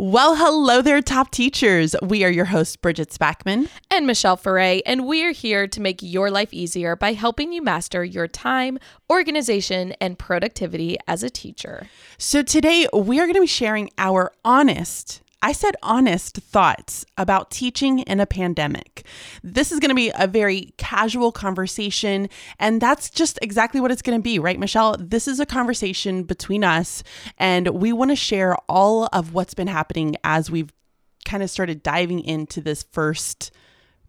Well, hello there, top teachers. We are your hosts, Bridget Spackman and Michelle Foray, and we're here to make your life easier by helping you master your time, organization, and productivity as a teacher. So, today we are going to be sharing our honest I said honest thoughts about teaching in a pandemic. This is going to be a very casual conversation, and that's just exactly what it's going to be, right, Michelle? This is a conversation between us, and we want to share all of what's been happening as we've kind of started diving into this first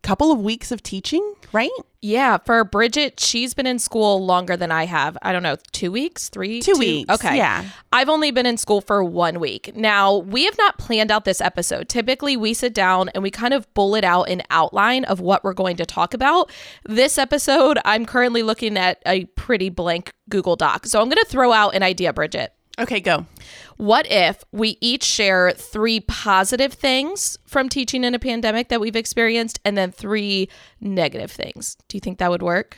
couple of weeks of teaching, right? Yeah, for Bridget, she's been in school longer than I have. I don't know, two weeks, three, two, two, weeks. Okay, yeah. I've only been in school for one week. Now we have not planned out this episode. Typically, we sit down and we kind of bullet out an outline of what we're going to talk about. This episode, I'm currently looking at a pretty blank Google Doc, so I'm going to throw out an idea, Bridget. Okay, go. What if we each share three positive things from teaching in a pandemic that we've experienced and then three negative things? Do you think that would work?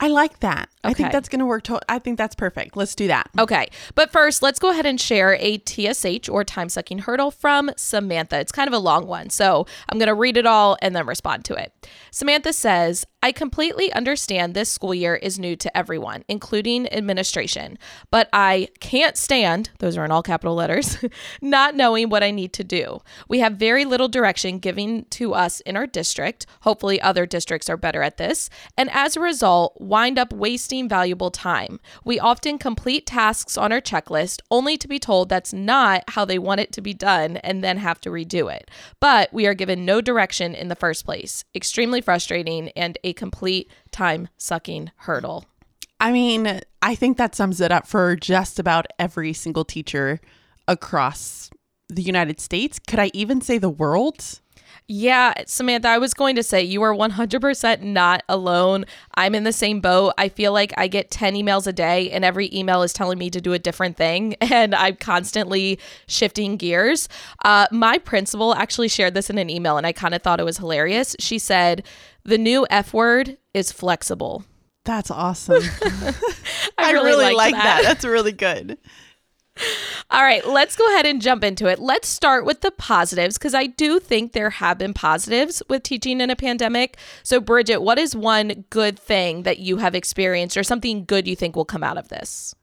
I like that. Okay. I think that's going to work. To- I think that's perfect. Let's do that. Okay. But first, let's go ahead and share a TSH or time sucking hurdle from Samantha. It's kind of a long one. So I'm going to read it all and then respond to it. Samantha says, I completely understand this school year is new to everyone, including administration, but I can't stand, those are in all capital letters, not knowing what I need to do. We have very little direction given to us in our district. Hopefully, other districts are better at this. And as a result, wind up wasting valuable time. We often complete tasks on our checklist only to be told that's not how they want it to be done and then have to redo it. But we are given no direction in the first place. Extremely frustrating and a complete time sucking hurdle. I mean, I think that sums it up for just about every single teacher across the United States. Could I even say the world? Yeah, Samantha, I was going to say you are 100% not alone. I'm in the same boat. I feel like I get 10 emails a day, and every email is telling me to do a different thing, and I'm constantly shifting gears. Uh, my principal actually shared this in an email, and I kind of thought it was hilarious. She said, The new F word is flexible. That's awesome. I, really, I really like that. that. That's really good. All right, let's go ahead and jump into it. Let's start with the positives because I do think there have been positives with teaching in a pandemic. So, Bridget, what is one good thing that you have experienced or something good you think will come out of this?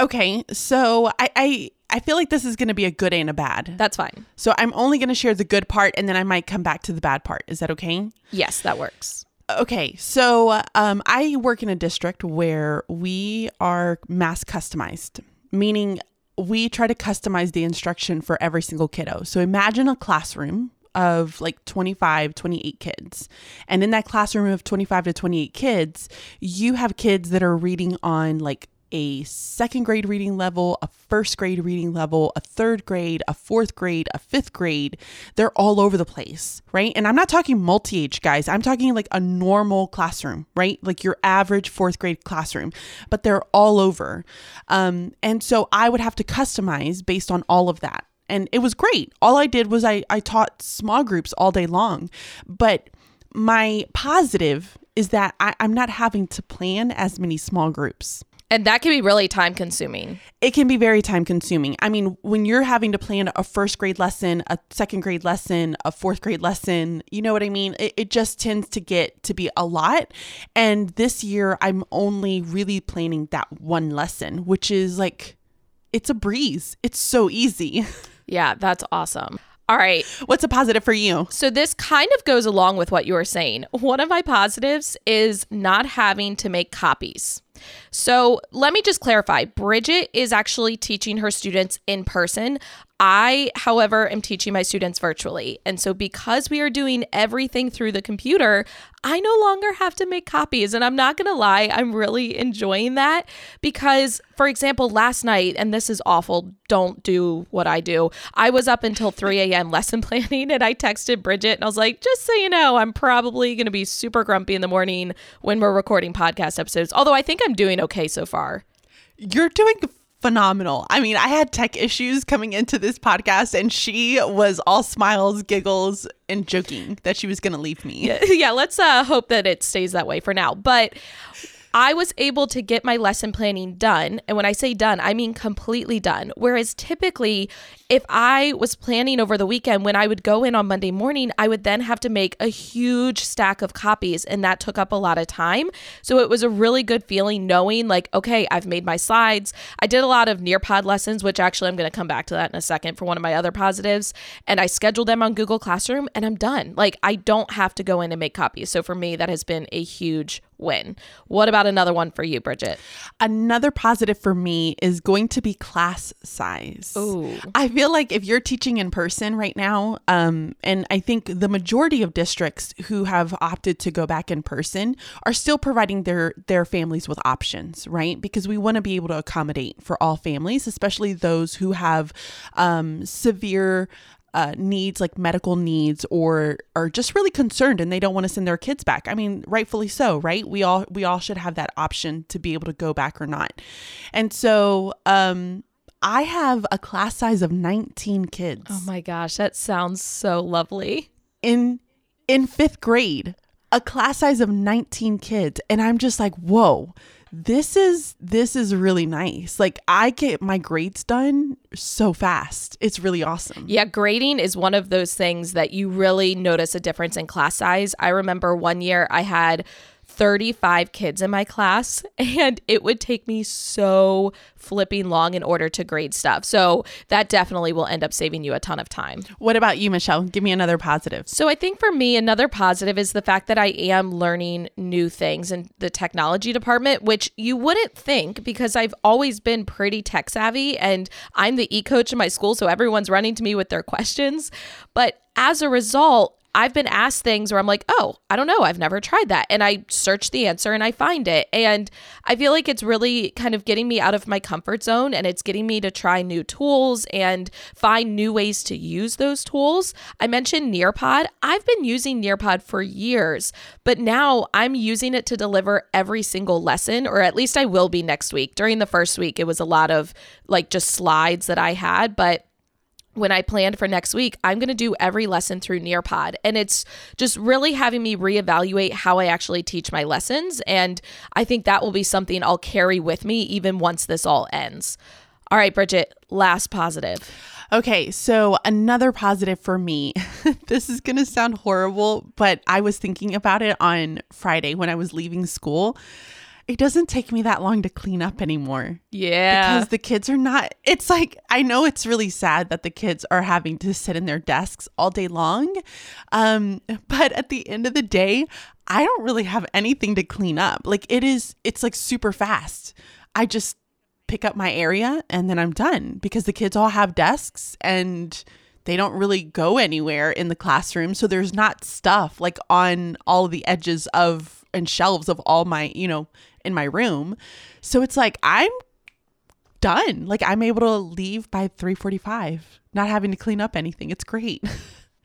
Okay, so I, I I feel like this is going to be a good and a bad. That's fine. So I'm only going to share the good part, and then I might come back to the bad part. Is that okay? Yes, that works. Okay, so um, I work in a district where we are mass customized, meaning we try to customize the instruction for every single kiddo. So imagine a classroom of like 25, 28 kids. And in that classroom of 25 to 28 kids, you have kids that are reading on like a second grade reading level, a first grade reading level, a third grade, a fourth grade, a fifth grade. They're all over the place, right? And I'm not talking multi age guys, I'm talking like a normal classroom, right? Like your average fourth grade classroom, but they're all over. Um, and so I would have to customize based on all of that. And it was great. All I did was I, I taught small groups all day long. But my positive is that I, I'm not having to plan as many small groups. And that can be really time consuming. It can be very time consuming. I mean, when you're having to plan a first grade lesson, a second grade lesson, a fourth grade lesson, you know what I mean? It, it just tends to get to be a lot. And this year, I'm only really planning that one lesson, which is like, it's a breeze. It's so easy. Yeah, that's awesome. All right. What's a positive for you? So, this kind of goes along with what you were saying. One of my positives is not having to make copies. So let me just clarify Bridget is actually teaching her students in person. I, however, am teaching my students virtually. And so, because we are doing everything through the computer, I no longer have to make copies. And I'm not going to lie, I'm really enjoying that because, for example, last night, and this is awful, don't do what I do. I was up until 3 a.m. lesson planning and I texted Bridget and I was like, just so you know, I'm probably going to be super grumpy in the morning when we're recording podcast episodes. Although I think I'm doing okay so far. You're doing phenomenal. I mean, I had tech issues coming into this podcast, and she was all smiles, giggles, and joking that she was going to leave me. Yeah, yeah let's uh, hope that it stays that way for now. But I was able to get my lesson planning done. And when I say done, I mean completely done. Whereas typically if I was planning over the weekend, when I would go in on Monday morning, I would then have to make a huge stack of copies, and that took up a lot of time. So it was a really good feeling knowing, like, okay, I've made my slides. I did a lot of Nearpod lessons, which actually I'm going to come back to that in a second for one of my other positives. And I scheduled them on Google Classroom, and I'm done. Like, I don't have to go in and make copies. So for me, that has been a huge win. What about another one for you, Bridget? Another positive for me is going to be class size. Ooh. I feel like if you're teaching in person right now, um, and I think the majority of districts who have opted to go back in person are still providing their their families with options, right? Because we want to be able to accommodate for all families, especially those who have um, severe uh, needs like medical needs or are just really concerned and they don't want to send their kids back. I mean rightfully so right? We all we all should have that option to be able to go back or not. And so um i have a class size of 19 kids. Oh my gosh, that sounds so lovely. in in fifth grade a class size of 19 kids. And i'm just like whoa this is this is really nice. Like i get my grades done so fast. It's really awesome. Yeah, grading is one of those things that you really notice a difference in class size. I remember one year I had 35 kids in my class, and it would take me so flipping long in order to grade stuff. So that definitely will end up saving you a ton of time. what about you michelle give me another positive So I think for me, another positive is the fact that I am learning new things in the technology department, which you wouldn't think because I've always been pretty tech savvy and I'm the e coach in my school. So everyone's running to me with their questions. But as a result, I've been asked things where I'm like, oh, I don't know. I've never tried that. And I search the answer and I find it. And I feel like it's really kind of getting me out of my comfort zone and it's getting me to try new tools and find new ways to use those tools. I mentioned Nearpod. I've been using Nearpod for years, but now I'm using it to deliver every single lesson, or at least I will be next week. During the first week, it was a lot of like just slides that I had, but when I planned for next week, I'm going to do every lesson through Nearpod. And it's just really having me reevaluate how I actually teach my lessons. And I think that will be something I'll carry with me even once this all ends. All right, Bridget, last positive. Okay, so another positive for me. this is going to sound horrible, but I was thinking about it on Friday when I was leaving school. It doesn't take me that long to clean up anymore. Yeah. Because the kids are not, it's like, I know it's really sad that the kids are having to sit in their desks all day long. Um, but at the end of the day, I don't really have anything to clean up. Like, it is, it's like super fast. I just pick up my area and then I'm done because the kids all have desks and they don't really go anywhere in the classroom. So there's not stuff like on all the edges of and shelves of all my, you know, in my room. So it's like I'm done. Like I'm able to leave by 3:45, not having to clean up anything. It's great.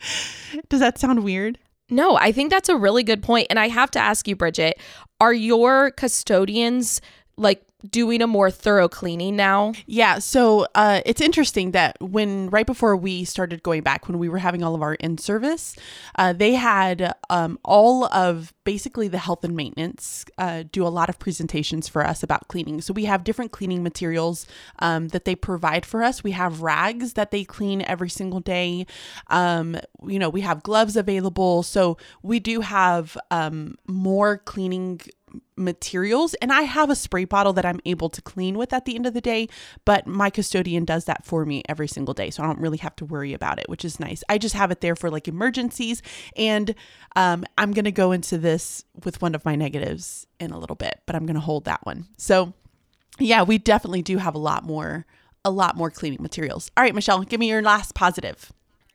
Does that sound weird? no, I think that's a really good point. And I have to ask you, Bridget, are your custodians like doing a more thorough cleaning now? Yeah, so uh, it's interesting that when right before we started going back, when we were having all of our in service, uh, they had um, all of basically the health and maintenance uh, do a lot of presentations for us about cleaning. So we have different cleaning materials um, that they provide for us. We have rags that they clean every single day. Um, you know, we have gloves available. So we do have um, more cleaning materials and I have a spray bottle that I'm able to clean with at the end of the day, but my custodian does that for me every single day. So I don't really have to worry about it, which is nice. I just have it there for like emergencies. And um, I'm going to go into this with one of my negatives in a little bit, but I'm going to hold that one. So yeah, we definitely do have a lot more, a lot more cleaning materials. All right, Michelle, give me your last positive.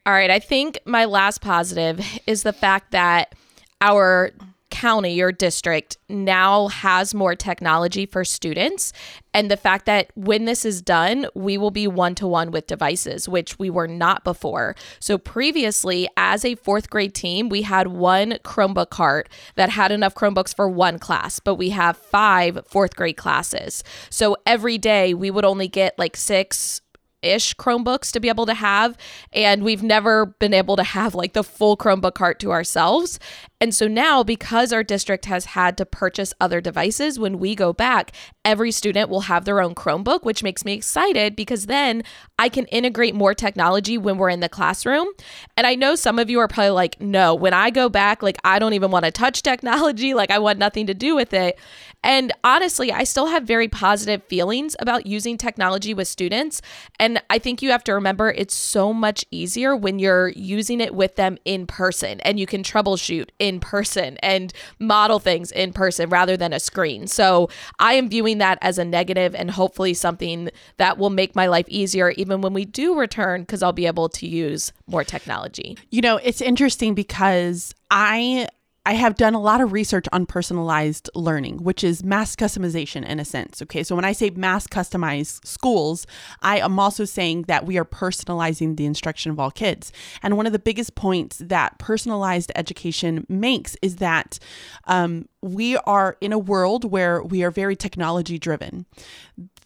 All right, I think my last positive is the fact that our county or district now has more technology for students and the fact that when this is done we will be one to one with devices which we were not before so previously as a 4th grade team we had one Chromebook cart that had enough Chromebooks for one class but we have five fourth grade classes so every day we would only get like 6 ish Chromebooks to be able to have. And we've never been able to have like the full Chromebook cart to ourselves. And so now, because our district has had to purchase other devices, when we go back, every student will have their own Chromebook, which makes me excited because then I can integrate more technology when we're in the classroom. And I know some of you are probably like, no, when I go back, like, I don't even want to touch technology. Like, I want nothing to do with it. And honestly, I still have very positive feelings about using technology with students. And I think you have to remember it's so much easier when you're using it with them in person and you can troubleshoot in person and model things in person rather than a screen. So I am viewing that as a negative and hopefully something that will make my life easier even when we do return because I'll be able to use more technology. You know, it's interesting because I I have done a lot of research on personalized learning, which is mass customization in a sense. Okay. So when I say mass customized schools, I am also saying that we are personalizing the instruction of all kids. And one of the biggest points that personalized education makes is that um, we are in a world where we are very technology driven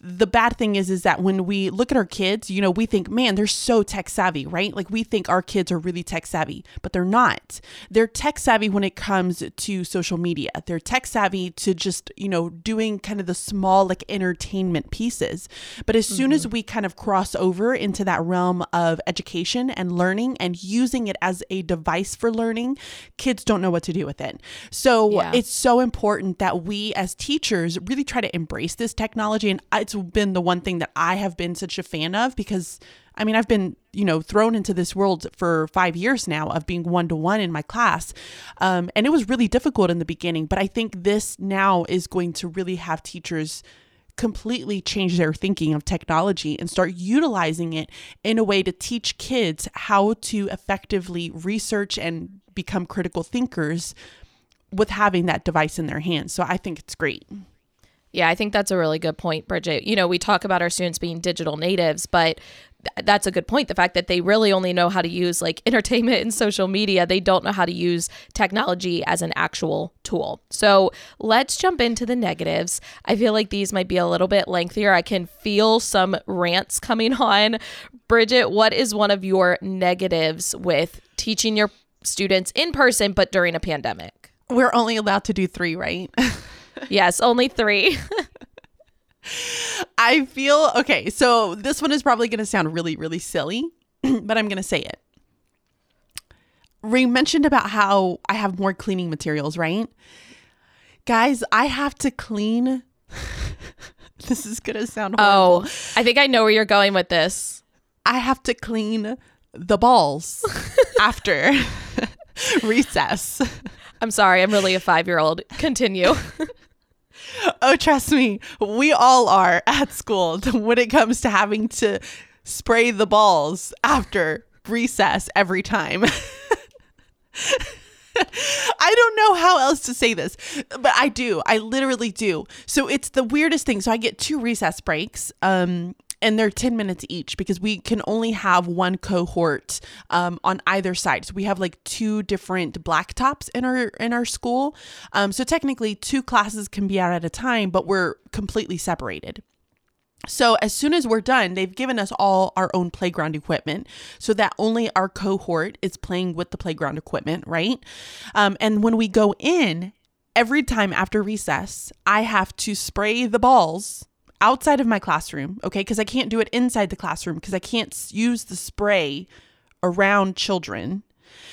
the bad thing is is that when we look at our kids, you know, we think, man, they're so tech savvy, right? Like we think our kids are really tech savvy, but they're not. They're tech savvy when it comes to social media. They're tech savvy to just, you know, doing kind of the small like entertainment pieces. But as soon mm-hmm. as we kind of cross over into that realm of education and learning and using it as a device for learning, kids don't know what to do with it. So yeah. it's so important that we as teachers really try to embrace this technology and I, it's been the one thing that I have been such a fan of because I mean, I've been, you know, thrown into this world for five years now of being one to one in my class. Um, and it was really difficult in the beginning, but I think this now is going to really have teachers completely change their thinking of technology and start utilizing it in a way to teach kids how to effectively research and become critical thinkers with having that device in their hands. So I think it's great. Yeah, I think that's a really good point, Bridget. You know, we talk about our students being digital natives, but that's a good point. The fact that they really only know how to use like entertainment and social media, they don't know how to use technology as an actual tool. So let's jump into the negatives. I feel like these might be a little bit lengthier. I can feel some rants coming on. Bridget, what is one of your negatives with teaching your students in person, but during a pandemic? We're only allowed to do three, right? yes, only three. I feel okay. So this one is probably going to sound really, really silly, but I'm going to say it. We mentioned about how I have more cleaning materials, right? Guys, I have to clean. this is going to sound oh, horrible. Oh, I think I know where you're going with this. I have to clean the balls after recess. I'm sorry, I'm really a five year old. Continue. Oh, trust me, we all are at school when it comes to having to spray the balls after recess every time. I don't know how else to say this, but I do. I literally do. So it's the weirdest thing. So I get two recess breaks. Um, and they're 10 minutes each because we can only have one cohort um, on either side. So we have like two different blacktops in our in our school. Um, so technically two classes can be out at a time but we're completely separated. So as soon as we're done, they've given us all our own playground equipment so that only our cohort is playing with the playground equipment, right? Um, and when we go in, every time after recess, I have to spray the balls outside of my classroom, okay? Because I can't do it inside the classroom because I can't use the spray around children.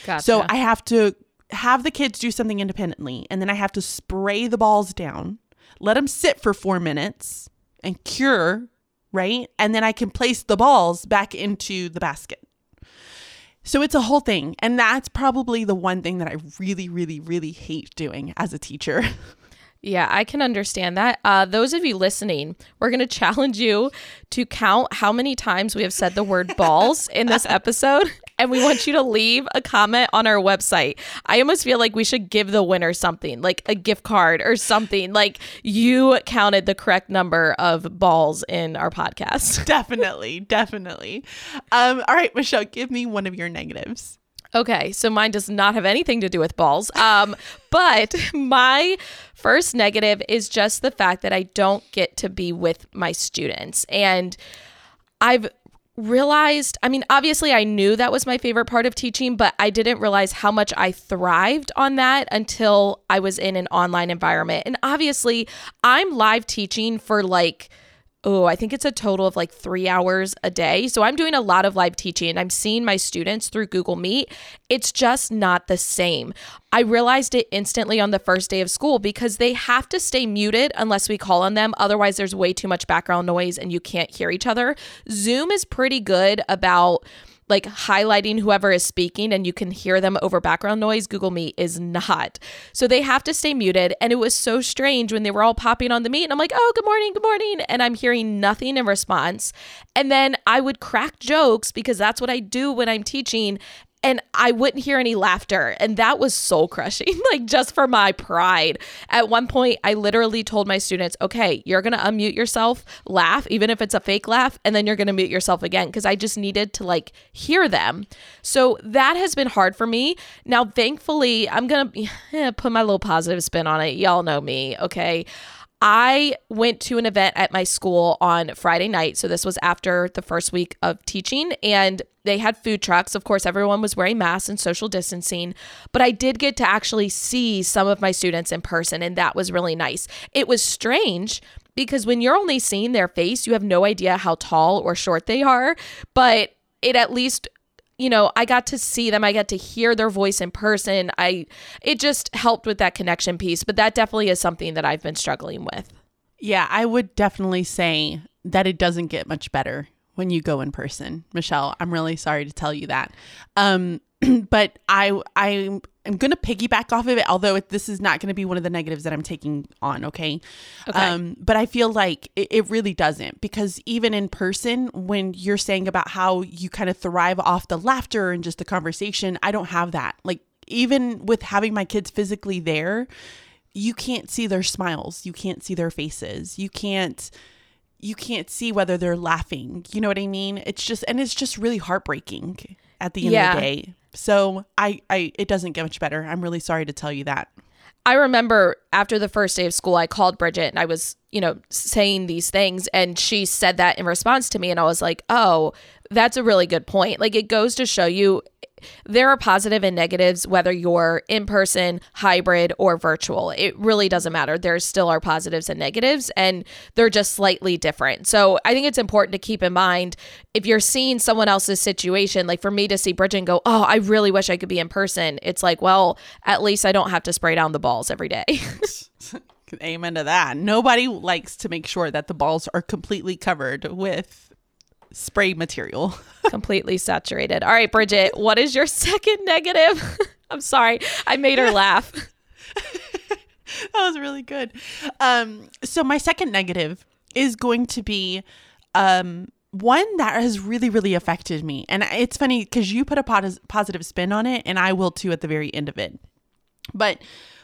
Gotcha. So I have to have the kids do something independently and then I have to spray the balls down, let them sit for four minutes and cure, right? And then I can place the balls back into the basket. So it's a whole thing. And that's probably the one thing that I really, really, really hate doing as a teacher. Yeah, I can understand that. Uh, those of you listening, we're going to challenge you to count how many times we have said the word balls in this episode. And we want you to leave a comment on our website. I almost feel like we should give the winner something, like a gift card or something. Like you counted the correct number of balls in our podcast. Definitely, definitely. Um, all right, Michelle, give me one of your negatives. Okay, so mine does not have anything to do with balls. Um, but my first negative is just the fact that I don't get to be with my students. And I've realized I mean, obviously, I knew that was my favorite part of teaching, but I didn't realize how much I thrived on that until I was in an online environment. And obviously, I'm live teaching for like, oh, I think it's a total of like three hours a day. So I'm doing a lot of live teaching and I'm seeing my students through Google Meet. It's just not the same. I realized it instantly on the first day of school because they have to stay muted unless we call on them. Otherwise, there's way too much background noise and you can't hear each other. Zoom is pretty good about like highlighting whoever is speaking and you can hear them over background noise. Google Meet is not. So they have to stay muted. And it was so strange when they were all popping on the meet. And I'm like, oh, good morning, good morning. And I'm hearing nothing in response. And then I would crack jokes because that's what I do when I'm teaching and I wouldn't hear any laughter. And that was soul crushing, like just for my pride. At one point, I literally told my students, okay, you're going to unmute yourself, laugh, even if it's a fake laugh, and then you're going to mute yourself again because I just needed to like hear them. So that has been hard for me. Now, thankfully, I'm going to eh, put my little positive spin on it. Y'all know me, okay? I went to an event at my school on Friday night. So this was after the first week of teaching, and they had food trucks. Of course, everyone was wearing masks and social distancing, but I did get to actually see some of my students in person, and that was really nice. It was strange because when you're only seeing their face, you have no idea how tall or short they are, but it at least you know, I got to see them. I got to hear their voice in person. I it just helped with that connection piece, but that definitely is something that I've been struggling with. Yeah, I would definitely say that it doesn't get much better when you go in person. Michelle, I'm really sorry to tell you that. Um but I I am going to piggyback off of it, although it, this is not going to be one of the negatives that I'm taking on. Okay. okay. Um, but I feel like it, it really doesn't because even in person, when you're saying about how you kind of thrive off the laughter and just the conversation, I don't have that. Like, even with having my kids physically there, you can't see their smiles, you can't see their faces, you can't you can't see whether they're laughing. You know what I mean? It's just and it's just really heartbreaking at the end yeah. of the day. So I, I, it doesn't get much better. I'm really sorry to tell you that. I remember after the first day of school, I called Bridget and I was, you know, saying these things, and she said that in response to me, and I was like, oh, that's a really good point. Like it goes to show you there are positive and negatives whether you're in person, hybrid, or virtual. It really doesn't matter. There still are positives and negatives, and they're just slightly different. So I think it's important to keep in mind if you're seeing someone else's situation, like for me to see Bridget and go, Oh, I really wish I could be in person. It's like, well, at least I don't have to spray down the balls every day. Amen to that. Nobody likes to make sure that the balls are completely covered with spray material. Completely saturated. All right, Bridget, what is your second negative? I'm sorry. I made her laugh. that was really good. Um, so my second negative is going to be um, one that has really, really affected me. And it's funny because you put a pos- positive spin on it, and I will too at the very end of it. But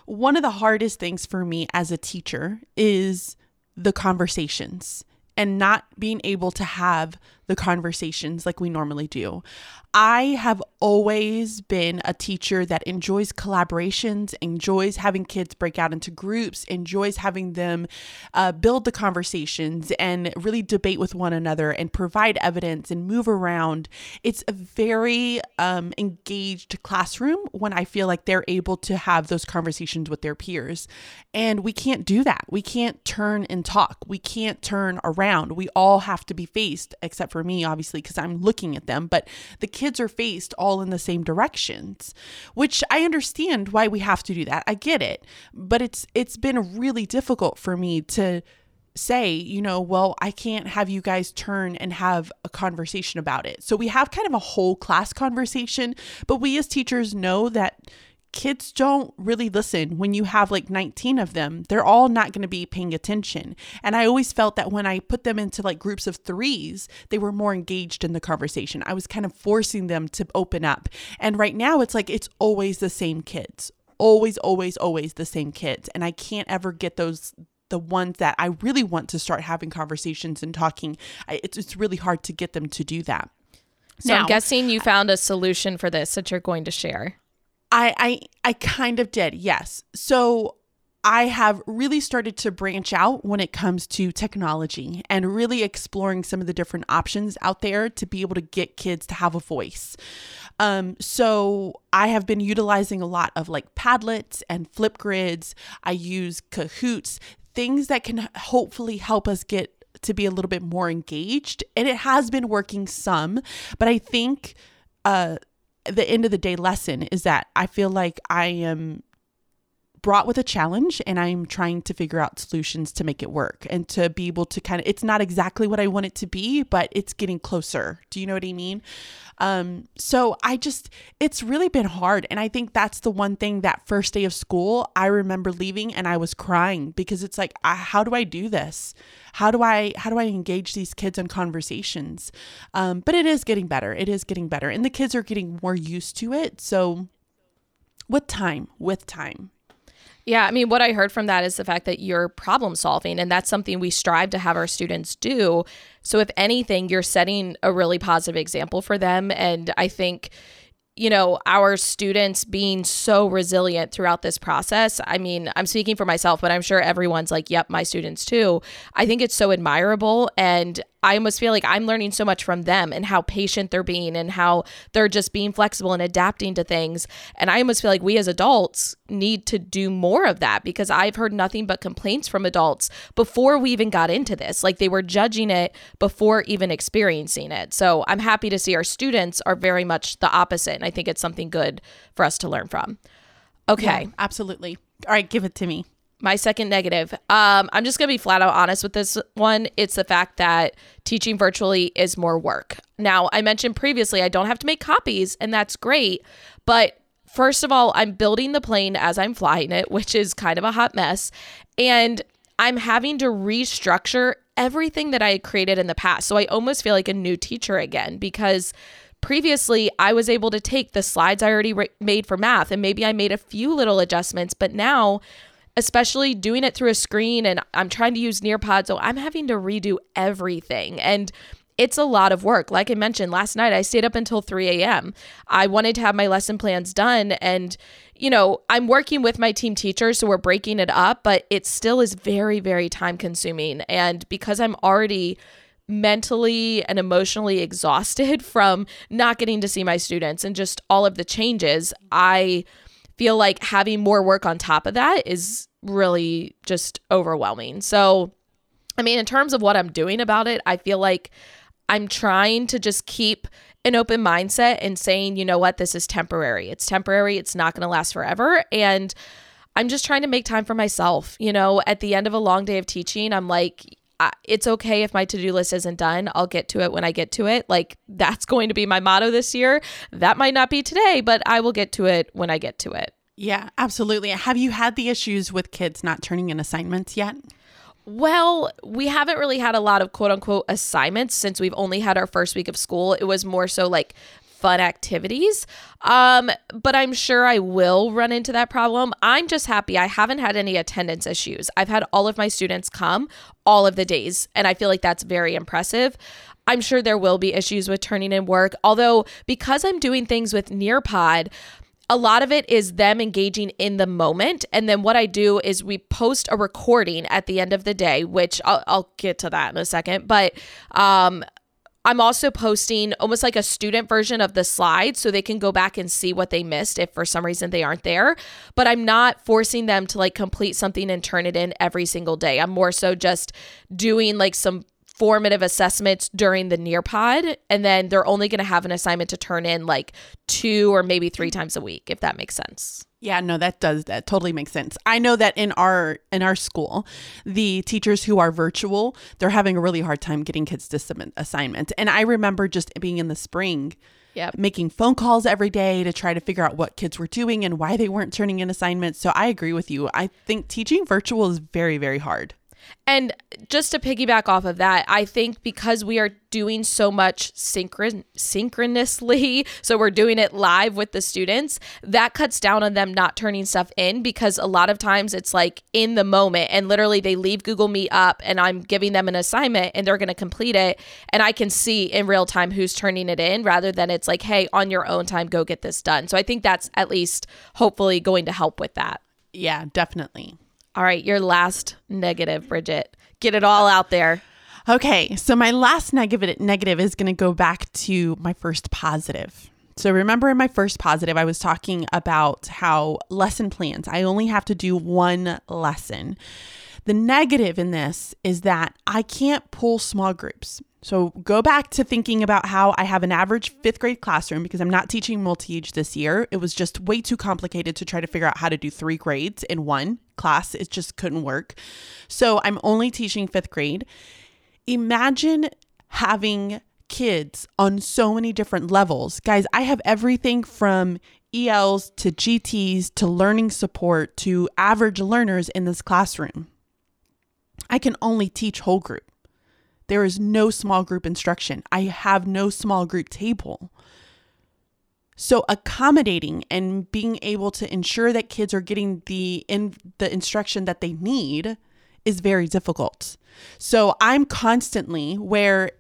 one of the hardest things for me as a teacher is the conversations and not being able to have the conversations like we normally do. I have always been a teacher that enjoys collaborations, enjoys having kids break out into groups, enjoys having them uh, build the conversations and really debate with one another and provide evidence and move around. It's a very um, engaged classroom when I feel like they're able to have those conversations with their peers. And we can't do that. We can't turn and talk. We can't turn around. We all have to be faced, except for me, obviously, because I'm looking at them. But the kids are faced all in the same directions, which I understand why we have to do that. I get it. But it's it's been really difficult for me to say, you know, well, I can't have you guys turn and have a conversation about it. So we have kind of a whole class conversation, but we as teachers know that kids don't really listen when you have like 19 of them. They're all not going to be paying attention. And I always felt that when I put them into like groups of threes, they were more engaged in the conversation. I was kind of forcing them to open up. And right now it's like it's always the same kids. Always, always, always the same kids. And I can't ever get those the ones that I really want to start having conversations and talking. I, it's, it's really hard to get them to do that. So now, I'm guessing you found a solution for this that you're going to share. I I I kind of did. Yes. So I have really started to branch out when it comes to technology and really exploring some of the different options out there to be able to get kids to have a voice. Um, so I have been utilizing a lot of like Padlets and Flipgrids. I use Kahoots, things that can hopefully help us get to be a little bit more engaged. And it has been working some, but I think uh, the end of the day lesson is that I feel like I am brought with a challenge and I'm trying to figure out solutions to make it work and to be able to kind of it's not exactly what I want it to be, but it's getting closer. Do you know what I mean? Um so I just it's really been hard and I think that's the one thing that first day of school I remember leaving and I was crying because it's like I, how do I do this? How do I how do I engage these kids in conversations? Um but it is getting better. It is getting better and the kids are getting more used to it. So with time, with time. Yeah, I mean, what I heard from that is the fact that you're problem solving, and that's something we strive to have our students do. So, if anything, you're setting a really positive example for them. And I think, you know, our students being so resilient throughout this process. I mean, I'm speaking for myself, but I'm sure everyone's like, yep, my students too. I think it's so admirable. And I almost feel like I'm learning so much from them and how patient they're being and how they're just being flexible and adapting to things. And I almost feel like we as adults need to do more of that because I've heard nothing but complaints from adults before we even got into this. Like they were judging it before even experiencing it. So I'm happy to see our students are very much the opposite. And I think it's something good for us to learn from. Okay. Yeah, absolutely. All right, give it to me my second negative. Um, I'm just going to be flat out honest with this one. It's the fact that teaching virtually is more work. Now, I mentioned previously I don't have to make copies, and that's great. But first of all, I'm building the plane as I'm flying it, which is kind of a hot mess. And I'm having to restructure everything that I created in the past. So I almost feel like a new teacher again because previously I was able to take the slides I already re- made for math and maybe I made a few little adjustments, but now especially doing it through a screen and I'm trying to use Nearpod, so I'm having to redo everything. And it's a lot of work. Like I mentioned last night, I stayed up until 3 a.m. I wanted to have my lesson plans done. And, you know, I'm working with my team teachers, so we're breaking it up, but it still is very, very time consuming. And because I'm already mentally and emotionally exhausted from not getting to see my students and just all of the changes, I feel like having more work on top of that is really just overwhelming. So, I mean, in terms of what I'm doing about it, I feel like I'm trying to just keep an open mindset and saying, you know what, this is temporary. It's temporary. It's not going to last forever. And I'm just trying to make time for myself. You know, at the end of a long day of teaching, I'm like, it's okay if my to-do list isn't done. I'll get to it when I get to it. Like that's going to be my motto this year. That might not be today, but I will get to it when I get to it. Yeah, absolutely. Have you had the issues with kids not turning in assignments yet? Well, we haven't really had a lot of quote unquote assignments since we've only had our first week of school. It was more so like fun activities. Um, but I'm sure I will run into that problem. I'm just happy I haven't had any attendance issues. I've had all of my students come all of the days, and I feel like that's very impressive. I'm sure there will be issues with turning in work, although because I'm doing things with Nearpod, a lot of it is them engaging in the moment. And then what I do is we post a recording at the end of the day, which I'll, I'll get to that in a second. But um, I'm also posting almost like a student version of the slides so they can go back and see what they missed if for some reason they aren't there. But I'm not forcing them to like complete something and turn it in every single day. I'm more so just doing like some formative assessments during the Nearpod and then they're only going to have an assignment to turn in like two or maybe three times a week if that makes sense. Yeah, no, that does that totally makes sense. I know that in our in our school, the teachers who are virtual, they're having a really hard time getting kids to submit assignments. And I remember just being in the spring, yep. making phone calls every day to try to figure out what kids were doing and why they weren't turning in assignments. So I agree with you. I think teaching virtual is very very hard. And just to piggyback off of that, I think because we are doing so much synchron- synchronously, so we're doing it live with the students, that cuts down on them not turning stuff in because a lot of times it's like in the moment and literally they leave Google Meet up and I'm giving them an assignment and they're going to complete it and I can see in real time who's turning it in rather than it's like, hey, on your own time, go get this done. So I think that's at least hopefully going to help with that. Yeah, definitely. All right, your last negative, Bridget. Get it all out there. Okay, so my last negative negative is going to go back to my first positive. So remember in my first positive I was talking about how lesson plans, I only have to do one lesson. The negative in this is that I can't pull small groups. So go back to thinking about how I have an average fifth grade classroom because I'm not teaching multi age this year. It was just way too complicated to try to figure out how to do three grades in one class. It just couldn't work. So I'm only teaching fifth grade. Imagine having kids on so many different levels. Guys, I have everything from ELs to GTs to learning support to average learners in this classroom. I can only teach whole group. There is no small group instruction. I have no small group table. So accommodating and being able to ensure that kids are getting the in the instruction that they need is very difficult. So I'm constantly where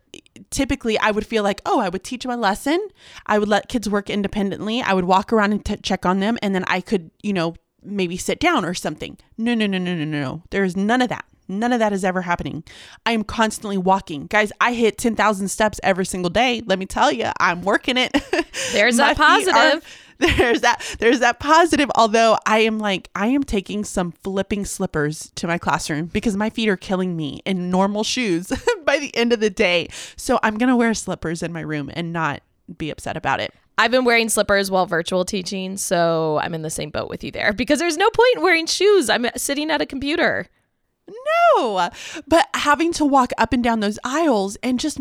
typically I would feel like, oh, I would teach a lesson. I would let kids work independently. I would walk around and t- check on them and then I could, you know, maybe sit down or something. No, no, no, no, no, no. There's none of that. None of that is ever happening. I am constantly walking. Guys, I hit 10,000 steps every single day. Let me tell you, I'm working it. There's that positive. Are, there's that there's that positive although I am like I am taking some flipping slippers to my classroom because my feet are killing me in normal shoes by the end of the day. So I'm going to wear slippers in my room and not be upset about it. I've been wearing slippers while virtual teaching, so I'm in the same boat with you there because there's no point in wearing shoes. I'm sitting at a computer. No, but having to walk up and down those aisles and just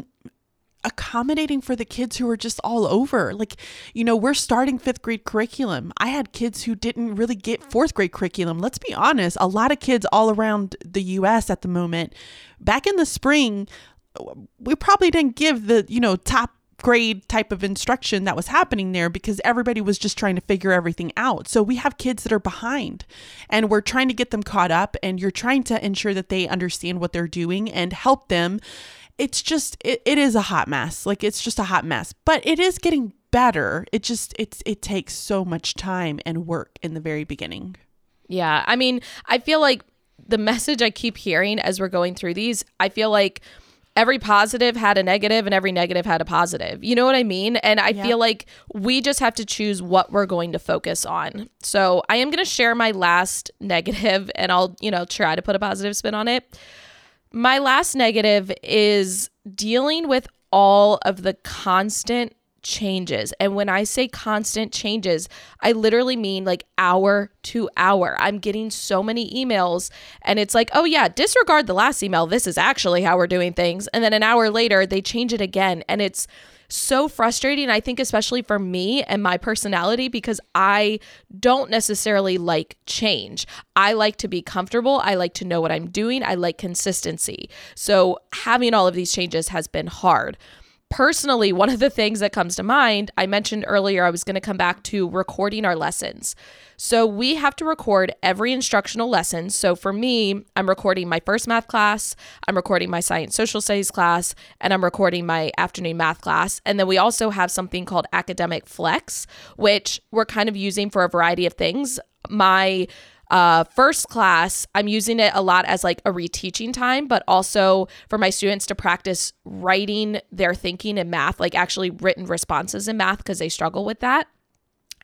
accommodating for the kids who are just all over. Like, you know, we're starting fifth grade curriculum. I had kids who didn't really get fourth grade curriculum. Let's be honest, a lot of kids all around the US at the moment. Back in the spring, we probably didn't give the, you know, top grade type of instruction that was happening there because everybody was just trying to figure everything out. So we have kids that are behind and we're trying to get them caught up and you're trying to ensure that they understand what they're doing and help them. It's just it, it is a hot mess. Like it's just a hot mess. But it is getting better. It just it's it takes so much time and work in the very beginning. Yeah. I mean, I feel like the message I keep hearing as we're going through these, I feel like every positive had a negative and every negative had a positive. You know what I mean? And I feel like we just have to choose what we're going to focus on. So I am going to share my last negative and I'll, you know, try to put a positive spin on it. My last negative is dealing with all of the constant changes. And when I say constant changes, I literally mean like hour to hour. I'm getting so many emails and it's like, oh yeah, disregard the last email. This is actually how we're doing things. And then an hour later, they change it again. And it's so frustrating, I think, especially for me and my personality, because I don't necessarily like change. I like to be comfortable. I like to know what I'm doing. I like consistency. So having all of these changes has been hard personally, one of the things that comes to mind, I mentioned earlier, I was going to come back to recording our lessons. So we have to record every instructional lesson. So for me, I'm recording my first math class, I'm recording my science social studies class, and I'm recording my afternoon math class. And then we also have something called Academic Flex, which we're kind of using for a variety of things. My uh, first class, I'm using it a lot as like a reteaching time, but also for my students to practice writing their thinking in math, like actually written responses in math because they struggle with that.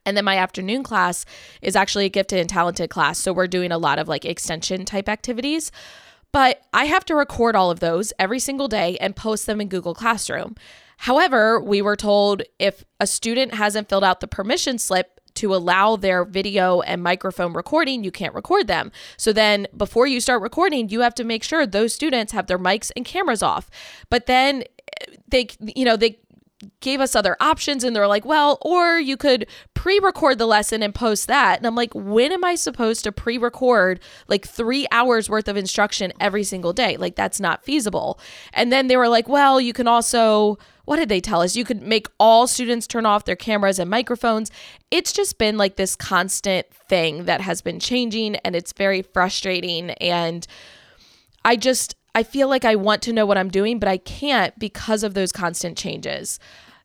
And then my afternoon class is actually a gifted and talented class. So we're doing a lot of like extension type activities. But I have to record all of those every single day and post them in Google Classroom. However, we were told if a student hasn't filled out the permission slip, to allow their video and microphone recording, you can't record them. So then before you start recording, you have to make sure those students have their mics and cameras off. But then eh, they, you know, they gave us other options and they're like, well, or you could pre record the lesson and post that. And I'm like, when am I supposed to pre record like three hours worth of instruction every single day? Like, that's not feasible. And then they were like, well, you can also what did they tell us? You could make all students turn off their cameras and microphones. It's just been like this constant thing that has been changing and it's very frustrating. And I just, I feel like I want to know what I'm doing, but I can't because of those constant changes.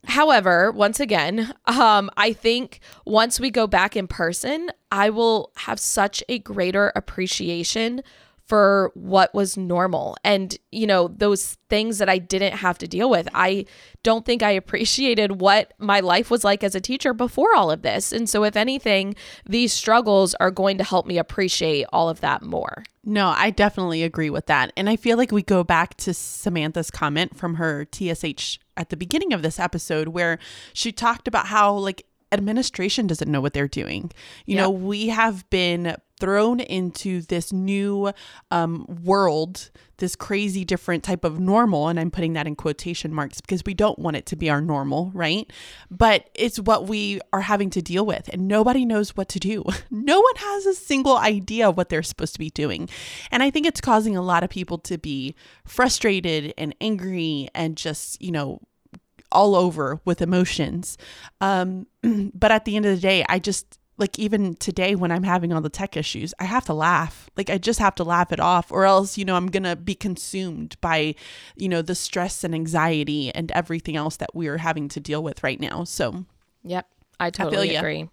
However, once again, um, I think once we go back in person, I will have such a greater appreciation for what was normal and you know those things that I didn't have to deal with. I don't think I appreciated what my life was like as a teacher before all of this. And so if anything, these struggles are going to help me appreciate all of that more. No, I definitely agree with that. And I feel like we go back to Samantha's comment from her TSH at the beginning of this episode where she talked about how like administration doesn't know what they're doing. You yep. know, we have been thrown into this new um, world, this crazy different type of normal. And I'm putting that in quotation marks because we don't want it to be our normal, right? But it's what we are having to deal with, and nobody knows what to do. No one has a single idea what they're supposed to be doing. And I think it's causing a lot of people to be frustrated and angry and just, you know, all over with emotions. Um, but at the end of the day, I just like even today when I'm having all the tech issues, I have to laugh. Like I just have to laugh it off or else, you know, I'm going to be consumed by, you know, the stress and anxiety and everything else that we're having to deal with right now. So, yep, I totally I agree.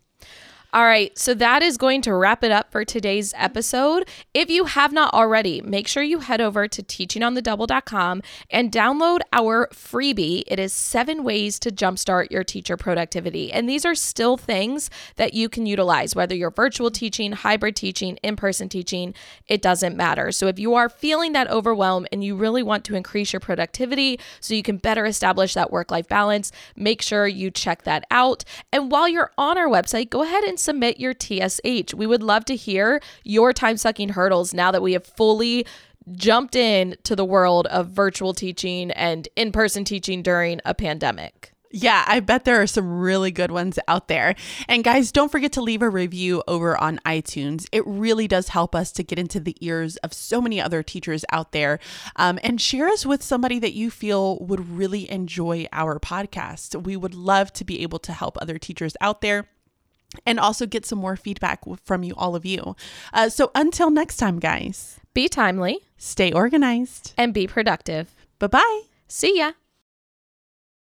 All right, so that is going to wrap it up for today's episode. If you have not already, make sure you head over to teachingonthedouble.com and download our freebie. It is seven ways to jumpstart your teacher productivity. And these are still things that you can utilize, whether you're virtual teaching, hybrid teaching, in person teaching, it doesn't matter. So if you are feeling that overwhelm and you really want to increase your productivity so you can better establish that work life balance, make sure you check that out. And while you're on our website, go ahead and submit your TSH. We would love to hear your time sucking hurdles now that we have fully jumped in to the world of virtual teaching and in person teaching during a pandemic. Yeah, I bet there are some really good ones out there. And guys, don't forget to leave a review over on iTunes. It really does help us to get into the ears of so many other teachers out there. Um, and share us with somebody that you feel would really enjoy our podcast. We would love to be able to help other teachers out there and also get some more feedback from you, all of you. Uh, so until next time, guys, be timely, stay organized, and be productive. Bye bye. See ya.